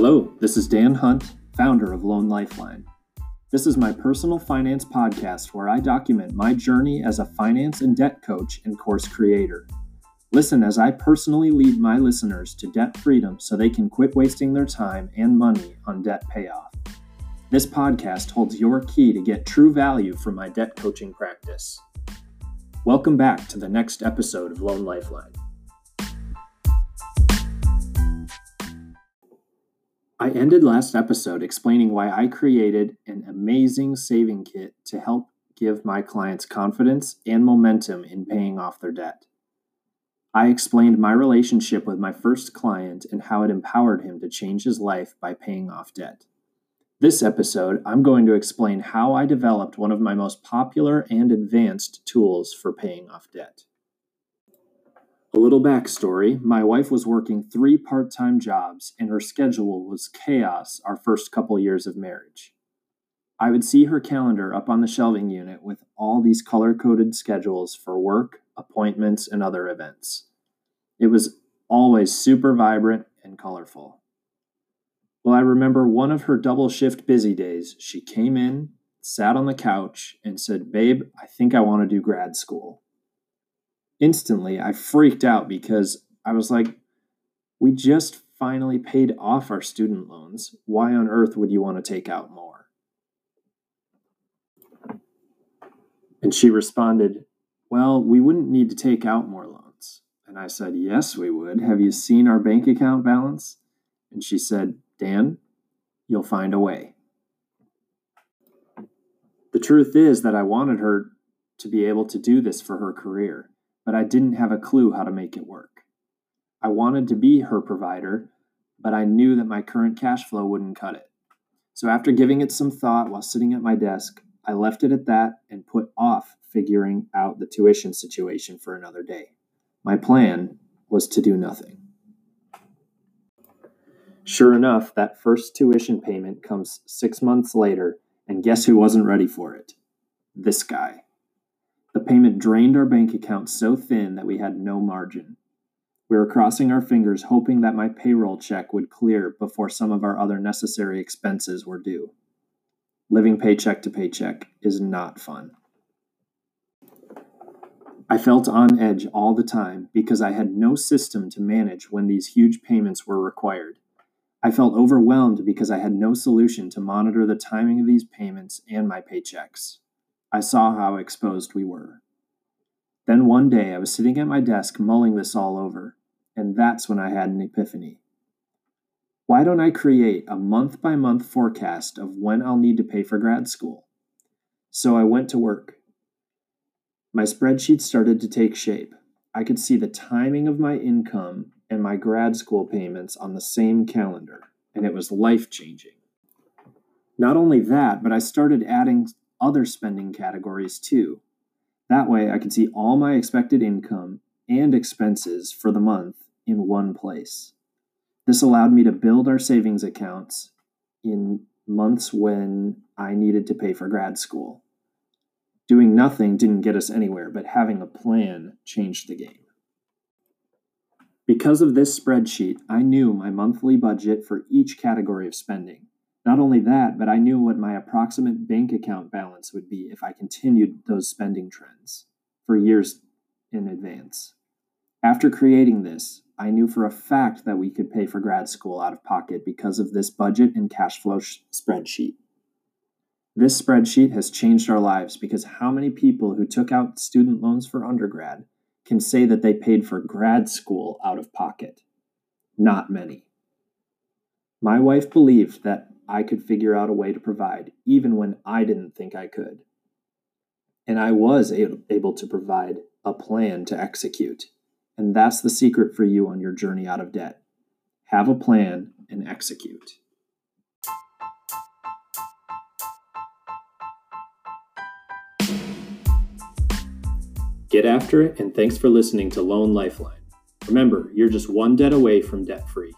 Hello, this is Dan Hunt, founder of Loan Lifeline. This is my personal finance podcast where I document my journey as a finance and debt coach and course creator. Listen as I personally lead my listeners to debt freedom so they can quit wasting their time and money on debt payoff. This podcast holds your key to get true value from my debt coaching practice. Welcome back to the next episode of Loan Lifeline. I ended last episode explaining why I created an amazing saving kit to help give my clients confidence and momentum in paying off their debt. I explained my relationship with my first client and how it empowered him to change his life by paying off debt. This episode, I'm going to explain how I developed one of my most popular and advanced tools for paying off debt. A little backstory my wife was working three part time jobs, and her schedule was chaos our first couple years of marriage. I would see her calendar up on the shelving unit with all these color coded schedules for work, appointments, and other events. It was always super vibrant and colorful. Well, I remember one of her double shift busy days. She came in, sat on the couch, and said, Babe, I think I want to do grad school instantly I freaked out because I was like, we just finally paid off our student loans. Why on earth would you want to take out more? And she responded, Well, we wouldn't need to take out more loans. And I said, Yes, we would. Have you seen our bank account balance? And she said, Dan, you'll find a way. The truth is that I wanted her to be able to do this for her career but I didn't have a clue how to make it work. I wanted to be her provider, but I knew that my current cash flow wouldn't cut it. So after giving it some thought while sitting at my desk, I left it at that and put off figuring out the tuition situation for another day. My plan was to do nothing. Sure enough, that first tuition payment comes six months later, and guess who wasn't ready for it? This guy. The payment drained our bank account so thin that we had no margin. We were crossing our fingers, hoping that my payroll check would clear before some of our other necessary expenses were due. Living paycheck to paycheck is not fun. I felt on edge all the time because I had no system to manage when these huge payments were required. I felt overwhelmed because I had no solution to monitor the timing of these payments and my paychecks. I saw how exposed we were. Then one day I was sitting at my desk mulling this all over, and that's when I had an epiphany. Why don't I create a month by month forecast of when I'll need to pay for grad school? So I went to work. My spreadsheet started to take shape. I could see the timing of my income and my grad school payments on the same calendar, and it was life changing. Not only that, but I started adding other spending categories too. That way, I can see all my expected income and expenses for the month in one place. This allowed me to build our savings accounts in months when I needed to pay for grad school. Doing nothing didn't get us anywhere, but having a plan changed the game. Because of this spreadsheet, I knew my monthly budget for each category of spending. Not only that, but I knew what my approximate bank account balance would be if I continued those spending trends for years in advance. After creating this, I knew for a fact that we could pay for grad school out of pocket because of this budget and cash flow sh- spreadsheet. This spreadsheet has changed our lives because how many people who took out student loans for undergrad can say that they paid for grad school out of pocket? Not many. My wife believed that I could figure out a way to provide, even when I didn't think I could. And I was able to provide a plan to execute. And that's the secret for you on your journey out of debt. Have a plan and execute. Get after it, and thanks for listening to Loan Lifeline. Remember, you're just one debt away from debt free.